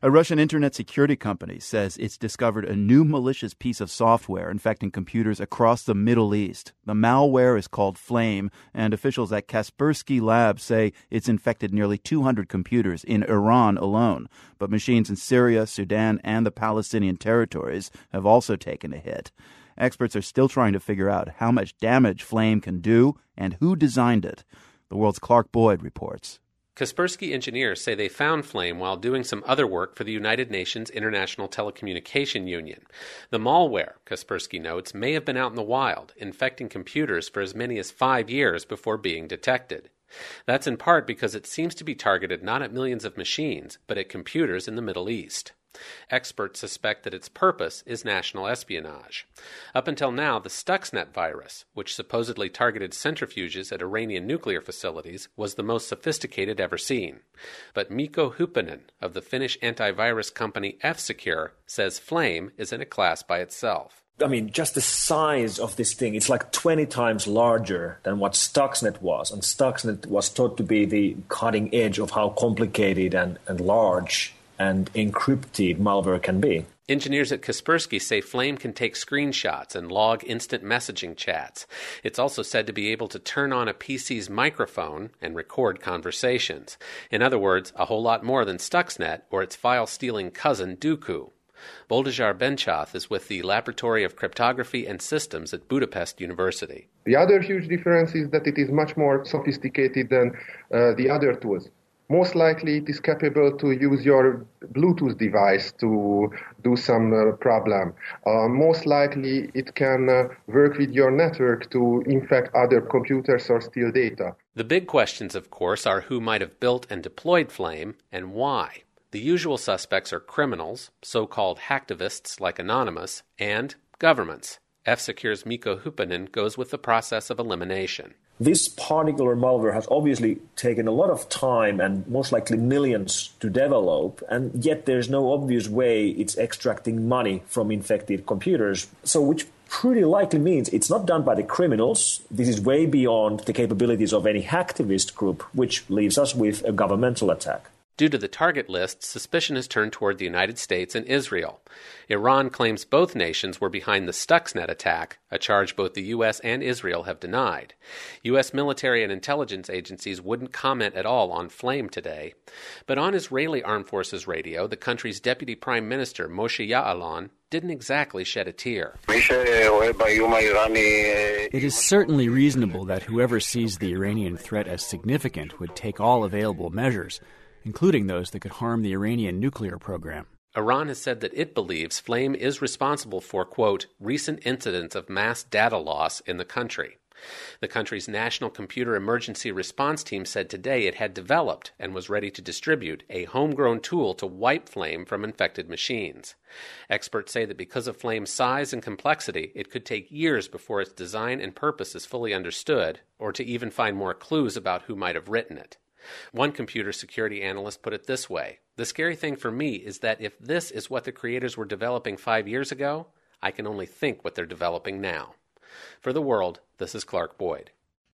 A Russian internet security company says it's discovered a new malicious piece of software infecting computers across the Middle East. The malware is called Flame, and officials at Kaspersky Labs say it's infected nearly 200 computers in Iran alone. But machines in Syria, Sudan, and the Palestinian territories have also taken a hit. Experts are still trying to figure out how much damage Flame can do and who designed it. The world's Clark Boyd reports. Kaspersky engineers say they found Flame while doing some other work for the United Nations International Telecommunication Union. The malware, Kaspersky notes, may have been out in the wild, infecting computers for as many as five years before being detected. That's in part because it seems to be targeted not at millions of machines, but at computers in the Middle East. Experts suspect that its purpose is national espionage. Up until now, the Stuxnet virus, which supposedly targeted centrifuges at Iranian nuclear facilities, was the most sophisticated ever seen. But Mikko Hyppönen of the Finnish antivirus company F Secure says Flame is in a class by itself. I mean, just the size of this thing, it's like 20 times larger than what Stuxnet was. And Stuxnet was thought to be the cutting edge of how complicated and, and large and encrypted malware can be. Engineers at Kaspersky say Flame can take screenshots and log instant messaging chats. It's also said to be able to turn on a PC's microphone and record conversations. In other words, a whole lot more than Stuxnet or its file stealing cousin Duqu. Boldizsár Bencsáth is with the Laboratory of Cryptography and Systems at Budapest University. The other huge difference is that it is much more sophisticated than uh, the other tools most likely it is capable to use your Bluetooth device to do some uh, problem. Uh, most likely it can uh, work with your network to infect other computers or steal data. The big questions, of course, are who might have built and deployed Flame and why. The usual suspects are criminals, so called hacktivists like Anonymous, and governments. F Secure's Mikko Hyppönen goes with the process of elimination. This particular malware has obviously taken a lot of time and most likely millions to develop, and yet there's no obvious way it's extracting money from infected computers. So, which pretty likely means it's not done by the criminals. This is way beyond the capabilities of any hacktivist group, which leaves us with a governmental attack. Due to the target list, suspicion has turned toward the United States and Israel. Iran claims both nations were behind the Stuxnet attack, a charge both the U.S. and Israel have denied. U.S. military and intelligence agencies wouldn't comment at all on Flame today. But on Israeli Armed Forces radio, the country's Deputy Prime Minister, Moshe Ya'alon, didn't exactly shed a tear. It is certainly reasonable that whoever sees the Iranian threat as significant would take all available measures including those that could harm the Iranian nuclear program. Iran has said that it believes Flame is responsible for, quote, recent incidents of mass data loss in the country. The country's National Computer Emergency Response Team said today it had developed and was ready to distribute a homegrown tool to wipe Flame from infected machines. Experts say that because of Flame's size and complexity, it could take years before its design and purpose is fully understood, or to even find more clues about who might have written it. One computer security analyst put it this way The scary thing for me is that if this is what the creators were developing five years ago, I can only think what they're developing now. For the world, this is Clark Boyd.